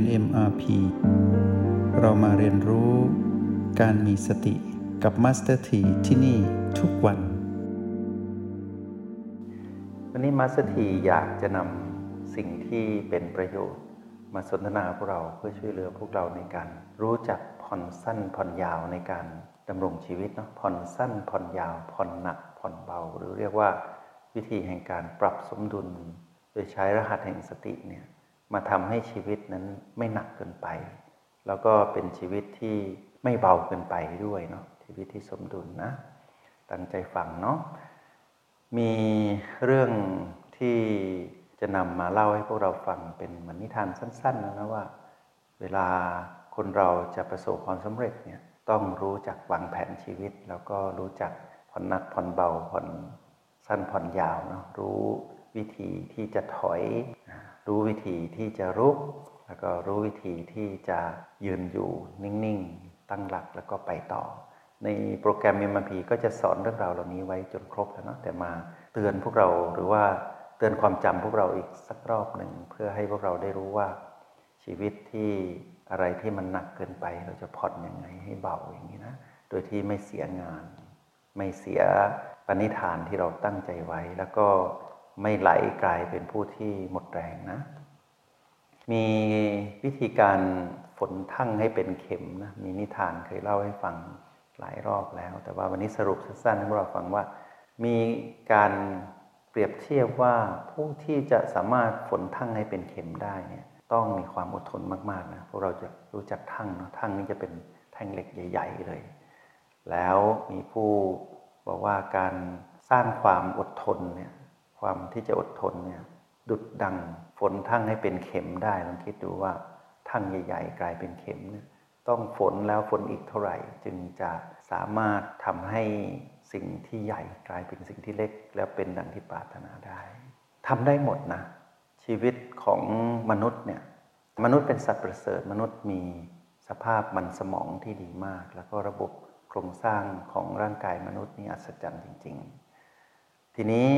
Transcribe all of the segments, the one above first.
น MRP เรามาเรียนรู้การมีสติกับ Master T ที่ที่นี่ทุกวัน วันนี้มาสถีอยากจะนำสิ่งที่เป็นประโยชน์ มาสนทนาพวกเราเพื่อช่วยเหลือพวกเราในการ รู้จักผ่อนสั้นผ่อนยาวในการดำรงชีวิตเนาะผ่อนสั้นผ่อนยาวผ่อนหนักผ่อนเบา หรือเรียกว่าวิธีแห่งการปรับสมดุล โดยใช้รหัสแห่งสติเนี่ย มาทำให้ชีวิตนั้นไม่หนักเกินไป แล้วก็เป็นชีวิตที่ไม่เบาเกินไปด้วยเนาะชีวิตที่สมดุลนะ ตั้งใจฟังเนาะมีเรื่องที่จะนำมาเล่าให้พวกเราฟังเป็นเหมือนนิทานสั้นๆนะนะว่า เวลาคนเราจะประสบความสำเร็จเนี่ยต้องรู้จักวางแผนชีวิต แล้วก็รู้จักผ่อนหนักผ่อนเบาผ่อนสั้นผ่อนยาวเนาะรู้วิธีที่จะถอย รู้วิธีที่จะรุก แล้วก็รู้วิธีที่จะยืนอยู่นิ่งๆ ตั้งหลักแล้วก็ไปต่อ ในโปรแกรม MMP ก็จะสอนเรื่องราวเหล่านี้ไว้จนครบแล้วเนาะแต่มาเตือนพวกเราหรือว่าเตือนความจำพวกเราอีกสักรอบหนึ่งเพื่อให้พวกเราได้รู้ว่าชีวิตที่อะไรที่มันหนักเกินไป เราจะผ่อนยังไงให้เบาอย่างนี้นะโดยที่ไม่เสียงาน ไม่เสียปณิธานที่เราตั้งใจไว้ แล้วก็ ไม่ไหลกลายเป็นผู้ที่หมดแรงนะ มีวิธีการฝนทั่งให้เป็นเข็มนะมีนิทานเคยเล่าให้ฟังหลายรอบแล้ว แต่ว่าวันนี้สรุปสั้นๆให้พวกเราฟังว่า มีการเปรียบเทียบว่าผู้ที่จะสามารถฝนทั่งให้เป็นเข็มได้เนี่ยต้องมีความอดทนมากๆนะพวกเราจะรู้จักทั่งนะทั่งนี่จะเป็นแท่งเหล็กใหญ่ ๆ เลย แล้วมีผู้บอกว่าการสร้างความอดทนเนี่ย ความที่จะอดทนเนี่ยดุดดังฝนทั่งให้เป็นเข็มได้ลองคิดดูว่าทั่งใหญ่ๆ กลายเป็นเข็มเนี่ยต้องฝนแล้วฝนอีกเท่าไหร่ จึงจะสามารถทำให้สิ่งที่ใหญ่กลายเป็นสิ่งที่เล็ก แล้วเป็นดังที่ปรารถนาได้ทำได้หมดนะ ชีวิตของมนุษย์เนี่ยมนุษย์เป็นสัตว์ประเสริฐมนุษย์มีสภาพมันสมองที่ดีมาก แล้วก็ระบบโครงสร้างของร่างกายมนุษย์นี่อัศจรรย์จริง ๆ ทีนี้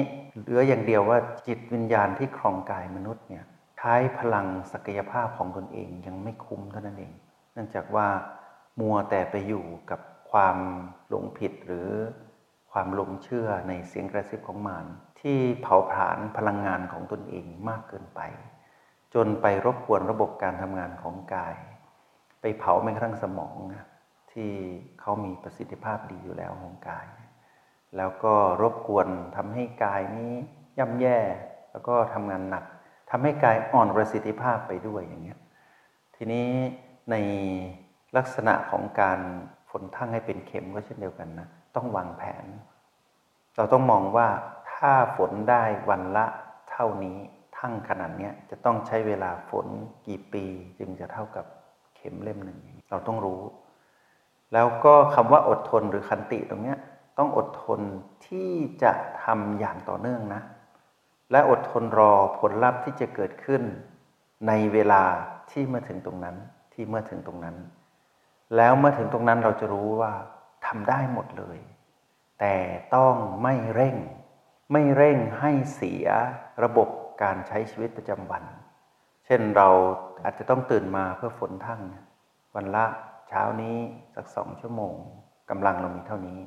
เหลืออย่างเดียวว่าจิตวิญญาณที่ครองกายมนุษย์เนี่ยใช้พลังศักยภาพของตนเองยังไม่คุ้มเท่านั้นเอง เนื่องจากว่ามัวแต่ไปอยู่กับความหลงผิดหรือความหลงเชื่อในเสียงกระซิบของมารที่เผาผลาญพลังงานของตนเองมากเกินไป จนไปรบกวนระบบการทำงานของกาย ไปเผาแม้กระทั่งสมองที่เขามีประสิทธิภาพดีอยู่แล้วของกาย แล้วก็รบกวนทำให้กายนี้ย่ำแย่ แล้วก็ทำงานหนักทำให้กายอ่อนประสิทธิภาพไปด้วยอย่างเงี้ยทีนี้ในลักษณะของการฝนทั่งให้เป็นเข็มก็เช่นเดียวกันนะต้องวางแผน เราต้องมองว่าถ้าฝนได้วันละเท่านี้ทั้งขนาดนี้จะต้องใช้เวลาฝนกี่ปีจึงจะเท่ากับเข็มเล่มหนึ่ง เราต้องรู้ แล้วก็คำว่าอดทนหรือคันติตรงเนี้ย ต้องอดทนที่จะทำอย่างต่อเนื่องนะ และอดทนรอผลลัพธ์ที่จะเกิดขึ้น ในเวลาที่เมื่อถึงตรงนั้นที่เมื่อถึงตรงนั้น แล้วเมื่อถึงตรงนั้นเราจะรู้ว่าทำได้หมดเลย แต่ต้องไม่เร่ง ไม่เร่งให้เสียระบบการใช้ชีวิตประจำวัน เช่นเราอาจจะต้องตื่นมาเพื่อฝนทั้งวันละเช้านี้สักสองชั่วโมงกำลังเรามีเท่านี้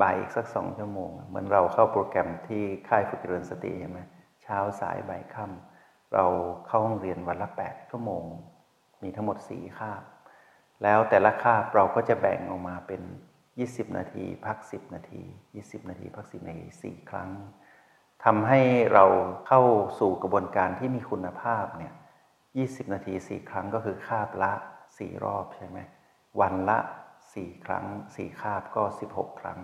บ่ายอีกสักสองชั่วโมง เหมือนเราเข้าโปรแกรมที่ค่ายฝึกเจริญสติเห็นไหมเช้าสายบ่ายค่ำเราเข้าห้องเรียนวันละแปดชั่วโมง มีทั้งหมดสี่คาบ แล้วแต่ละคาบเราก็จะแบ่งออกมาเป็น 20 นาที พัก 10 นาที 20 นาที พัก 10 นาทีสี่ครั้งทำให้เราเข้าสู่กระบวนการที่มีคุณภาพเนี่ย20 นาที 4 ครั้งก็คือคาบละ 4 รอบใช่ไหมวันละ 4ครั้ง4คาบก็16ครั้ง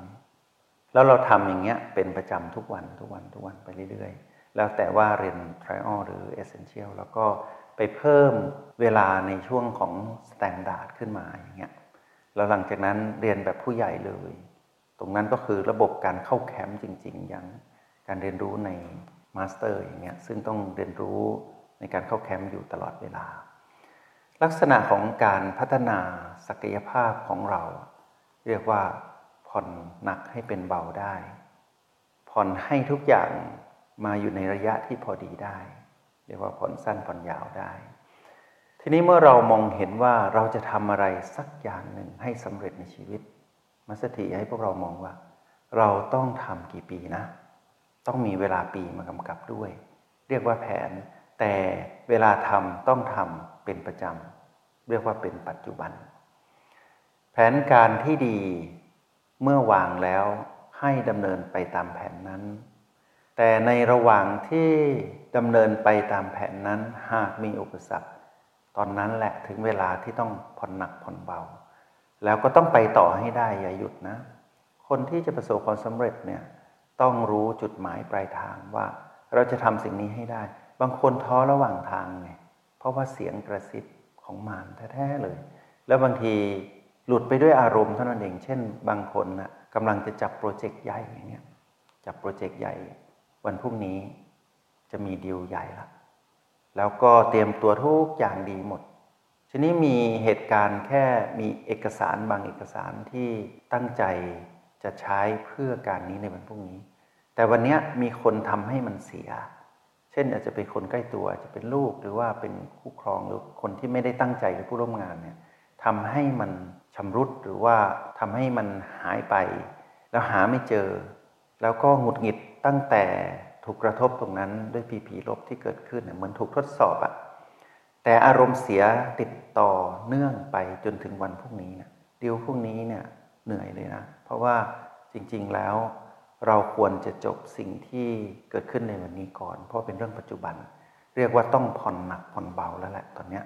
แล้วเราทำอย่างเงี้ยเป็นประจำทุกวันทุกวันทุกวันไปเรื่อยๆ แล้วแต่ว่าเรียน trial หรือ essential แล้วก็ไปเพิ่มเวลาในช่วงของ standard ขึ้นมาอย่างเงี้ยแล้วหลังจากนั้นเรียนแบบผู้ใหญ่เลย ตรงนั้นก็คือระบบการเข้าแคมป์จริง ๆ อย่างการเรียนรู้ใน master อย่างเงี้ยซึ่งต้องเรียนรู้ในการเข้าแคมป์อยู่ตลอดเวลา ลักษณะของการพัฒนา ศักยภาพของเรา เรียกว่าผ่อนหนักให้เป็นเบาได้ ผ่อนให้ทุกอย่างมาอยู่ในระยะที่พอดีได้ เรียกว่าผ่อนสั้นผ่อนยาวได้ ทีนี้เมื่อเรามองเห็นว่าเราจะทำอะไรสักอย่างหนึ่งให้สำเร็จในชีวิต มัสถีให้พวกเรามองว่า เราต้องทำกี่ปีนะ ต้องมีเวลาปีมากำกับด้วย เรียกว่าแผน แต่เวลาทำต้องทำเป็นประจำเรียกว่าเป็นปัจจุบัน ผนการที่ดีเมื่อวางแล้วให้ดำเนินไปตามแผนนั้น แต่ในระหว่างที่ดำเนินไปตามแผนนั้นหากมีอุปสรรค ตอนนั้นแหละถึงเวลาที่ต้องผ่อนหนักผ่อนเบา แล้วก็ต้องไปต่อให้ได้อย่าหยุดนะ คนที่จะประสบความสำเร็จเนี่ยต้องรู้จุดหมายปลายทางว่า เราจะทำสิ่งนี้ให้ได้ บางคนท้อระหว่างทางไงเพราะว่าเสียงกระซิบของมารแท้ๆเลย แล้วบางที หลุดไปด้วยอารมณ์เท่านั้นเอง เช่น บางคนนะ่ะกำลังจะจับโปรเจกต์ใหญ่อย่างเงี้ย จับโปรเจกต์ใหญ่ วันพรุ่งนี้จะมีดีลใหญ่ละ แล้วก็เตรียมตัวทุกอย่างดีหมด ทีนี้มีเหตุการณ์แค่มีเอกสารบางเอกสารที่ตั้งใจจะใช้เพื่อการนี้ในวันพรุ่งนี้ แต่วันนี้มีคนทำให้มันเสีย เช่นอาจจะเป็นคนใกล้ตัวจะเป็นลูกหรือว่าเป็นคู่ครองหรือคนที่ไม่ได้ตั้งใจหรือผู้ร่วมงานเนี่ย ทำให้มันชำรุดหรือว่าทำให้มันหายไป แล้วหาไม่เจอ แล้วก็หงุดหงิดตั้งแต่ถูกกระทบตรงนั้นด้วยผีผีลบที่เกิดขึ้นเหมือนถูกทดสอบอะแต่อารมณ์เสียติดต่อเนื่องไปจนถึงวันพรุ่งนี้นะดิวพรุ่งนี้เนี่ยเหนื่อยเลยนะ เพราะว่าจริงๆแล้วเราควรจะจบสิ่งที่เกิดขึ้นในวันนี้ก่อน เพราะเป็นเรื่องปัจจุบัน เรียกว่าต้องผ่อนหนักผ่อนเบาแล้วแหละตอนเนี้ย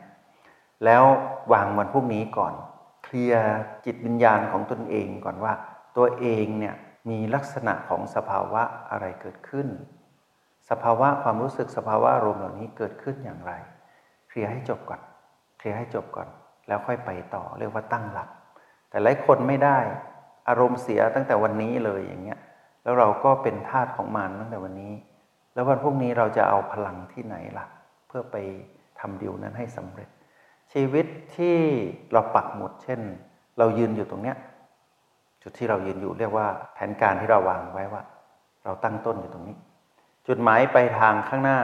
แล้ววางวันพรุ่งนี้ก่อน เคลียร์จิตวิญญาณของตนเองก่อนว่า ตัวเองเนี่ยมีลักษณะของสภาวะอะไรเกิดขึ้น สภาวะความรู้สึกสภาวะอารมณ์เหล่านี้เกิดขึ้นอย่างไร เคลียร์ให้จบก่อน เคลียร์ให้จบก่อน แล้วค่อยไปต่อเรียกว่าตั้งหลัก แต่หลายคนไม่ได้อารมณ์เสียตั้งแต่วันนี้เลยอย่างเงี้ยแล้วเราก็เป็นทาสของมันตั้งแต่วันนี้ แล้ววันพรุ่งนี้เราจะเอาพลังที่ไหนล่ะ เพื่อไปทำดิวนั้นให้สำเร็จ ชีวิตที่เราปักหมุดเช่น เรายืนอยู่ตรงเนี้ยจุดที่เรายืนอยู่เรียกว่าแผนการที่เราวางไว้ว่า เราตั้งต้นอยู่ตรงนี้ จุดหมายไปทางข้างหน้า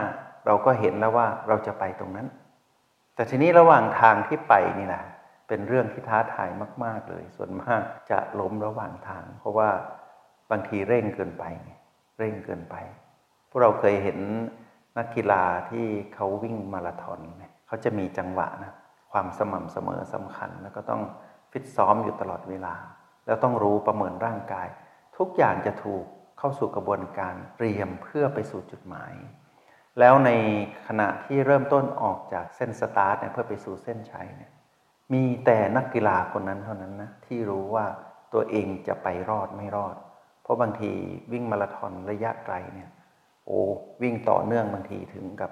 เราก็เห็นแล้วว่าเราจะไปตรงนั้น แต่ทีนี้ระหว่างทางที่ไปนี่แหละเป็นเรื่องที่ท้าทายมาก ๆเลย ส่วนมากจะล้มระหว่างทาง เพราะว่าบางทีเร่งเกินไป เร่งเกินไป พวกเราเคยเห็นนักกีฬาที่เขาวิ่งมาราธอนเขาจะมีจังหวะนะ ความสม่ำเสมอสำคัญ แล้วก็ต้องฟิตซ้อมอยู่ตลอดเวลา แล้วต้องรู้ประเมินร่างกาย ทุกอย่างจะถูกเข้าสู่กระบวนการเตรียมเพื่อไปสู่จุดหมาย แล้วในขณะที่เริ่มต้นออกจากเส้นสตาร์ทเนี่ยเพื่อไปสู่เส้นชัยเนี่ยมีแต่นักกีฬาคนนั้นเท่านั้นนะที่รู้ว่าตัวเองจะไปรอดไม่รอด เพราะบางทีวิ่งมาราธอนระยะไกลเนี่ยโอ้วิ่งต่อเนื่องบางทีถึงกับ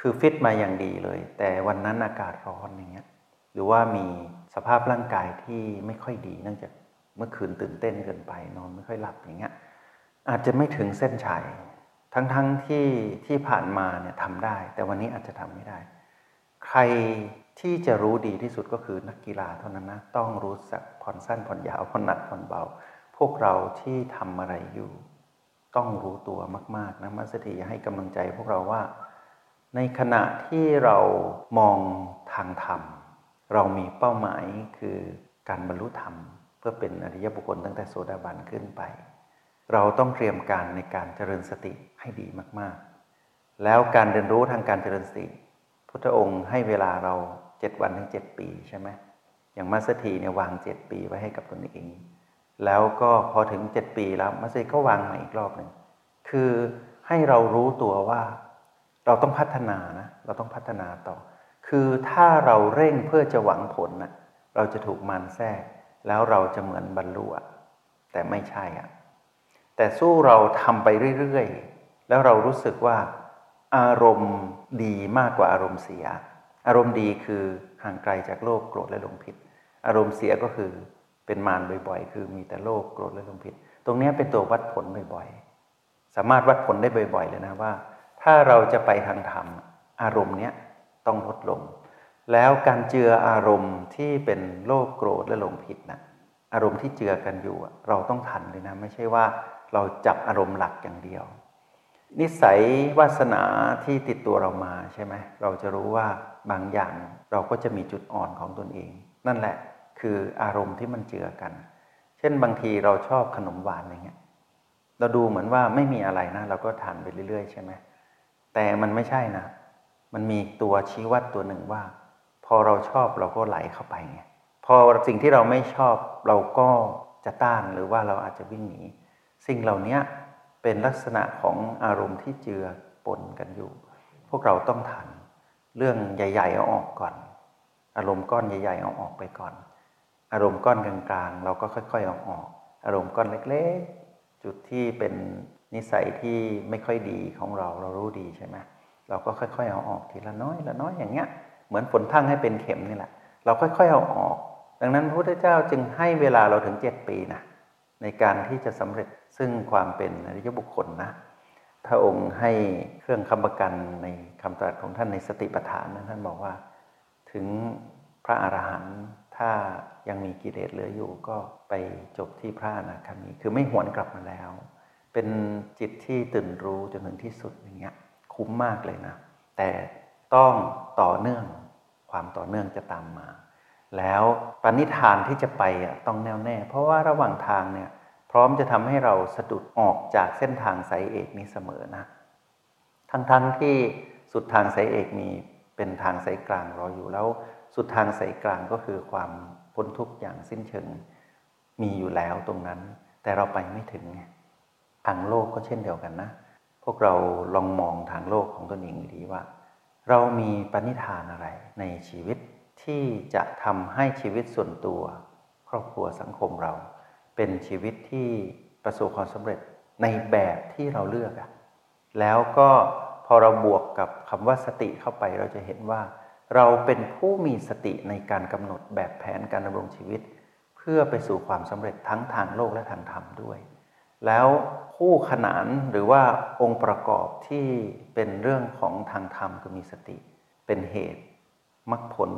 คือฟิตมาอย่างดีเลย แต่วันนั้นอากาศร้อนอย่างเงี้ยหรือว่ามีสภาพร่างกายที่ไม่ค่อยดีเนื่องจากเมื่อคืนตื่นเต้นเกินไปนอนไม่ค่อยหลับอย่างเงี้ยอาจจะไม่ถึงเส้นชัยทั้งๆทที่ที่ผ่านมาเนี่ยทำได้ แต่วันนี้อาจจะทำไม่ได้ ใครที่จะรู้ดีที่สุดก็คือนักกีฬาเท่านั้นนะต้องรู้สักผ่อนสั้นผ่อนยาวผ่อนหนักผ่อนเบา พวกเราที่ทำอะไรอยู่ ต้องรู้ตัวมาก ๆนะมัสถีให้กำลังใจพวกเราว่า ในขณะที่เรามองทางธรรม เรามีเป้าหมายคือการบรรลุธรรม เพื่อเป็นอริยบุคคลตั้งแต่โสดาบันขึ้นไป เราต้องเตรียมการในการเจริญสติให้ดีมาก ๆ แล้วการเรียนรู้ทางการเจริญสติพุทธองค์ให้เวลาเราเจ็ดวันถึงเจ็ดปีใช่ไหมอย่างมัสถีเนี่ยวางเจ็ดปีไว้ให้กับตนเอง แล้วก็พอถึงเจ็ดปีแล้วมัสถีก็วางใหม่อีกรอบหนึ่งคือให้เรารู้ตัวว่า เราต้องพัฒนานะ เราต้องพัฒนาต่อ คือถ้าเราเร่งเพื่อจะหวังผลนะเราจะถูกมันแทรก แล้วเราจะเหมือนบรรลุแต่ไม่ใช่อะแต่สู้เราทำไปเรื่อยๆ แล้วเรารู้สึกว่า อารมณ์ดีมากกว่าอารมณ์เสีย อารมณ์ดีคือห่างไกลจากโลภโกรธและหลงผิด อารมณ์เสียก็คือเป็นมารบ่อยๆ คือมีแต่โลภโกรธและหลงผิด ตรงนี้เป็นตัววัดผลบ่อยๆ สามารถวัดผลได้บ่อยๆเลยนะว่า ถ้าเราจะไปทางธรรม อารมณ์เนี้ยต้องลดลง แล้วการเจืออารมณ์ที่เป็นโลภโกรธและหลงผิดนะอารมณ์ที่เจือกันอยู่ เราต้องทันเลยนะ ไม่ใช่ว่าเราจับอารมณ์หลักอย่างเดียว นิสัยวาสนาที่ติดตัวเรามาใช่ไหมเราจะรู้ว่าบางอย่างเราก็จะมีจุดอ่อนของตนเอง นั่นแหละคืออารมณ์ที่มันเจือกัน เช่นบางทีเราชอบขนมหวานอย่างเงี้ยเราดูเหมือนว่าไม่มีอะไรนะ เราก็ทานไปเรื่อยๆ ใช่ไหม แต่มันไม่ใช่นะ มันมีตัวชี้วัดตัวหนึ่งว่า พอเราชอบเราก็ไหลเข้าไปไงพอสิ่งที่เราไม่ชอบเราก็จะต้านหรือว่าเราอาจจะวิ่งหนีสิ่งเหล่านี้เป็นลักษณะของอารมณ์ที่เจือปนกันอยู่ พวกเราต้องทันเรื่องใหญ่ ๆ เอาออกก่อน อารมณ์ก้อนใหญ่ ๆ เอาออกไปก่อน อารมณ์ก้อนกลางๆ เราก็ค่อยๆเอาออก อารมณ์ก้อนเล็ก ๆ จุดที่เป็น นิสัยที่ไม่ค่อยดีของเราเรารู้ดีใช่ไหมเราก็ค่อย ๆ เอาออกทีละน้อยละน้อยอย่างเงี้ยเหมือนฝนทั้งให้เป็นเข็มนี่แหละ เราค่อยๆเอาออก ดังนั้นพระพุทธเจ้าจึงให้เวลาเราถึงเจ็ดปีนะในการที่จะสำเร็จซึ่งความเป็นอริยบุคคลนะพระองค์ให้เครื่องคำประกันในคำตรัสของท่านในสติปัฏฐานนั้นท่านบอกว่า ถึงพระอรหันต์ถ้ายังมีกิเลสเหลืออยู่ก็ไปจบที่พระอนาคามี คือไม่หวนกลับมาแล้ว เป็นจิตที่ตื่นรู้จนถึงที่สุดอย่างเงี้ยคุ้มมากเลยนะ แต่ต้องต่อเนื่องความต่อเนื่องจะตามมา แล้วปณิธานที่จะไปอะต้องแน่วแน่ เพราะว่าระหว่างทางเนี่ยพร้อมจะทำให้เราสะดุดออกจากเส้นทางสายเอกนี้เสมอนะ ทั้งๆทที่สุดทางสายเอกมีเป็นทางสายกลางรออยู่แล้ว สุดทางสายกลางก็คือความพ้นทุกข์อย่างสิ้นเชิงมีอยู่แล้วตรงนั้น แต่เราไปไม่ถึงไง ทางโลกก็เช่นเดียวกันนะ พวกเราลองมองทางโลกของตนเองดีว่า เรามีปณิธานอะไรในชีวิตที่จะทำให้ชีวิตส่วนตัว ครอบครัวสังคมเรา เป็นชีวิตที่ประสบความสำเร็จในแบบที่เราเลือกอะแล้วก็พอเราบวกกับคำว่าสติเข้าไปเราจะเห็นว่า เราเป็นผู้มีสติในการกำหนดแบบแผนการดำรงชีวิต เพื่อไปสู่ความสำเร็จทั้งทางโลกและทางธรรมด้วย แล้ว คู่ขนานหรือว่าองค์ประกอบที่เป็นเรื่องของทางธรรมคือมีสติ เป็นเหตุมรรคผล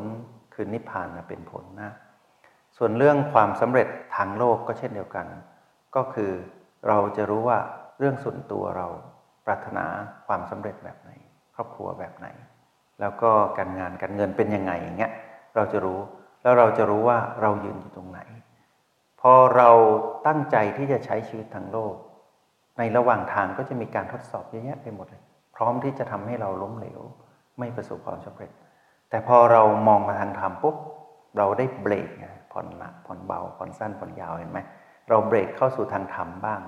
คือนิพพานเป็นผลนะ ส่วนเรื่องความสำเร็จทางโลกก็เช่นเดียวกัน ก็คือเราจะรู้ว่าเรื่องส่วนตัวเราปรารถนาความสำเร็จแบบไหน ครอบครัวแบบไหน แล้วก็การงานการเงินเป็นยังไงอย่างเงี้ยเราจะรู้แล้วเราจะรู้ว่าเรายืนอยู่ตรงไหน พอเราตั้งใจที่จะใช้ชีวิตทางโลก ในระหว่างทางก็จะมีการทดสอบเยอะแยะไปหมดเลย พร้อมที่จะทำให้เราล้มเหลว ไม่ประสบความสำเร็จ แต่พอเรามองมาทางธรรมปุ๊บเราได้เบรกผ่อนหนักผ่อนเบาผ่อนสั้นผ่อนยาวเห็นไหมเราเบรกเข้าสู่ทางธรรมบ้าง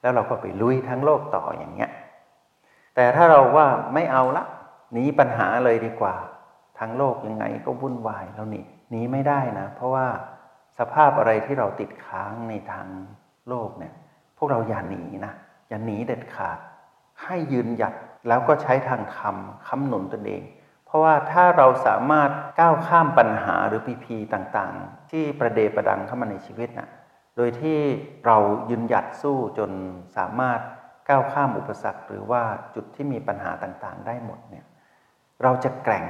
แล้วเราก็ไปลุยทั้งโลกต่ออย่างเงี้ยแต่ถ้าเราว่าไม่เอาละหนีปัญหาเลยดีกว่าทางโลกยังไงก็วุ่นวายแล้วนี่หนีไม่ได้นะ เพราะว่าสภาพอะไรที่เราติดค้างในทางโลกเนี่ย พวกเราอย่าหนีนะ อย่าหนีเด็ดขาด ให้ยืนหยัดแล้วก็ใช้ทางธรรมค้ำหนุนตนเอง เพราะว่าถ้าเราสามารถก้าวข้ามปัญหาหรือพีพีต่างๆ ที่ประเดประดังเข้ามาในชีวิตนะ่ะโดยที่เรายืนหยัดสู้จนสามารถก้าวข้ามอุปสรรค หรือว่าจุดที่มีปัญหาต่างๆ ได้หมดเนี่ยเราจะแกร่ง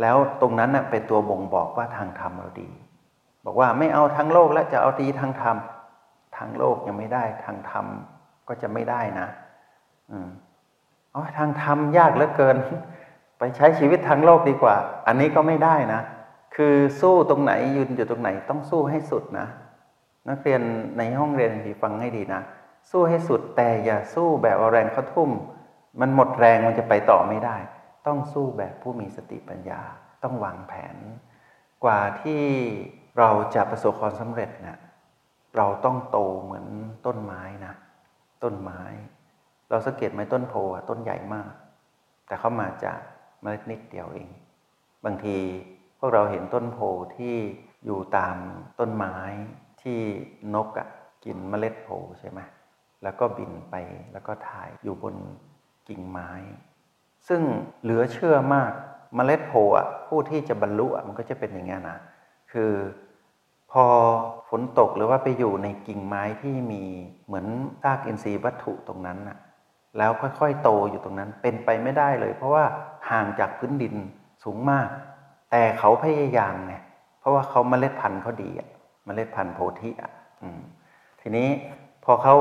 แล้วตรงนั้นเป็นตัวบ่งบอกว่าทางธรรมเราดี บอกว่าไม่เอาทางโลกแล้วจะเอาดีทางธรรมทางโลกยังไม่ได้ทางธรรม ก็จะไม่ได้นะอืมอ๋อทางธรรมยากเหลือเกิน ไปใช้ชีวิตทางโลกดีกว่า อันนี้ก็ไม่ได้นะ คือสู้ตรงไหนยืนอยู่ตรงไหนต้องสู้ให้สุดนะ นักเรียนในห้องเรียนที่ฟังให้ดีนะ สู้ให้สุดแต่อย่าสู้แบบเอาแรงเข้าทุ่ม มันหมดแรงมันจะไปต่อไม่ได้ ต้องสู้แบบผู้มีสติปัญญา ต้องวางแผน กว่าที่เราจะประสบความสำเร็จเนะี่ยเราต้องโตเหมือนต้นไม้นะ ต้นไม้ เราสังเกตไหมต้นโพต้นใหญ่มาก แต่เขามาจากเมล็ดนิดเดียวเอง บางทีพวกเราเห็นต้นโพที่อยู่ตามต้นไม้ที่นกอะ่ะกินเมล็ดโพใช่ไหมแล้วก็บินไปแล้วก็ถ่ายอยู่บนกิ่งไม้ ซึ่งเหลือเชื่อมากมเมล็ดโพอะผู้ที่จะบรรลุมันก็จะเป็นอย่างนี้นะคือพอ ฝนตกหรือว่าไปอยู่ในกิ่งไม้ที่มีเหมือนซากอินทรีย์วัตถุตรงนั้นน่ะแล้วค่อยๆโตอยู่ตรงนั้นเป็นไปไม่ได้เลย เพราะว่าห่างจากพื้นดินสูงมาก แต่เขาพยายามไงเพราะว่าเขาเมล็ดพันธุ์เขาดีอะเมล็ดพันธุ์โพธิอะทีนี้พอเขา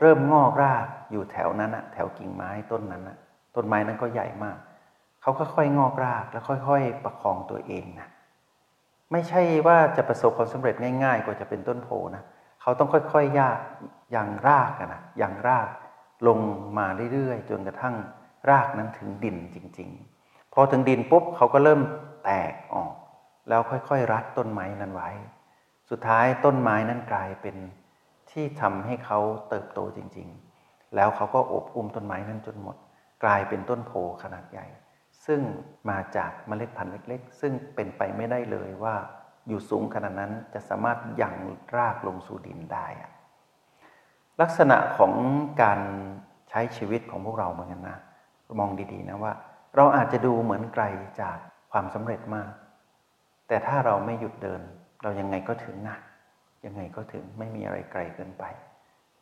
เริ่มงอกรากอยู่แถวนั้นอะแถวกิ่งไม้ต้นนั้นอะต้นไม้นั้นก็ใหญ่มาก เขาค่อยๆงอกรากแล้วค่อย ๆ ประคองตัวเองนะ ไม่ใช่ว่าจะประสบความสำเร็จง่าย ๆ กว่าจะเป็นต้นโพนะเขาต้องค่อยๆยากอย่างรากนะอย่างรากลงมาเรื่อยๆ จนกระทั่งรากนั้นถึงดินจริง ๆ พอถึงดินปุ๊บเขาก็เริ่มแตกออก แล้วค่อยๆ รัดต้นไม้นั้นไว้ สุดท้ายต้นไม้นั้นกลายเป็นที่ทำให้เขาเติบโตจริง ๆ แล้วเขาก็อบอุ้มต้นไม้นั้นจนหมด กลายเป็นต้นโพขนาดใหญ่ ซึ่งมาจากเมล็ดพันธุ์เล็ก ๆ ซึ่งเป็นไปไม่ได้เลยว่าอยู่สูงขนาดนั้นจะสามารถยังรากลงสู่ดินได้ลักษณะของการใช้ชีวิตของพวกเราเหมือนกันนะมองดีๆนะว่า เราอาจจะดูเหมือนไกลจากความสำเร็จมาก แต่ถ้าเราไม่หยุดเดิน เรายังไงก็ถึงนะยังไงก็ถึงไม่มีอะไรไกลเกินไป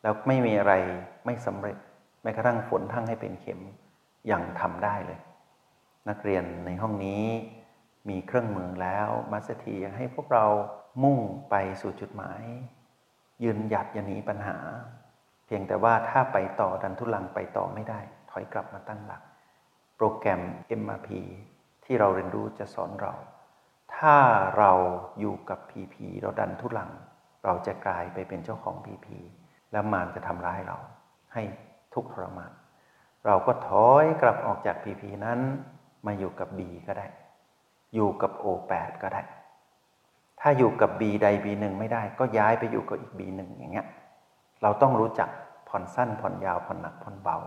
แล้วไม่มีอะไรไม่สำเร็จแม้กระทั่งฝนทั้งให้เป็นเข็มยังทำได้เลย นักเรียนในห้องนี้มีเครื่องมือแล้วมาสถียังให้พวกเรามุ่งไปสู่จุดหมาย ยืนหยัดอย่าหนีปัญหา เพียงแต่ว่าถ้าไปต่อดันทุลังไปต่อไม่ได้ ถอยกลับมาตั้งหลัก โปรแกรม MRP ที่เราเรียนรู้จะสอนเรา ถ้าเราอยู่กับ PP เราดันทุลัง เราจะกลายไปเป็นเจ้าของ PP แล้วมารจะทำร้ายเราให้ทุกข์ทรมานเราก็ถอยกลับออกจาก PP นั้น มาอยู่กับ B ก็ได้ อยู่กับ O8 ก็ได้ ถ้าอยู่กับ B ใด B1 ไม่ได้ ก็ย้ายไปอยู่กับอีก B1 อย่างเงี้ย เราต้องรู้จักผ่อนสั้นผ่อนยาวผ่อนหนักผ่อนเบา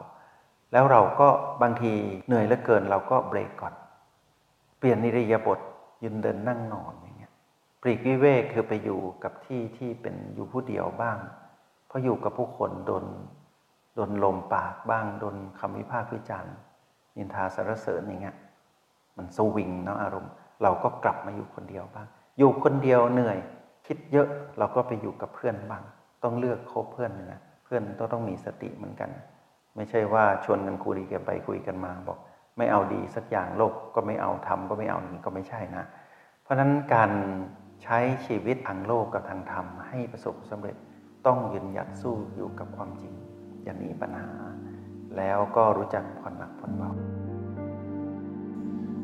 แล้วเราก็บางทีเหนื่อยเหลือเกินเราก็เบรกก่อน เปลี่ยนนิริยบทยืนเดินนั่งนอนอย่างเงี้ยปรีกวิเวกคือไปอยู่กับที่ที่เป็นอยู่ผู้เดียวบ้าง เพราะอยู่กับผู้คนโดนโดนลมปากบ้างโดนคำวิพากษ์วิจารณ์นินทาสรรเสริญอย่างเงี้ย มันสวิงเนาะอารมณ์ เราก็กลับมาอยู่คนเดียวบ้าง อยู่คนเดียวเหนื่อย คิดเยอะเราก็ไปอยู่กับเพื่อนบ้าง ต้องเลือกคบเพื่อนนะเพื่อนต้องต้องมีสติเหมือนกัน ไม่ใช่ว่าชวนกันคุยกันไปคุยกันมาบอก ไม่เอาดีสักอย่างโลกก็ไม่เอาทำก็ไม่เอานี่ก็ไม่ใช่นะ เพราะฉะนั้นการใช้ชีวิตทางโลกกับทางธรรมให้ประสบสำเร็จต้องยืนหยัดสู้อยู่กับความจริง อย่าหนีปัญหา แล้วก็รู้จักผ่อนหนักผ่อนเบา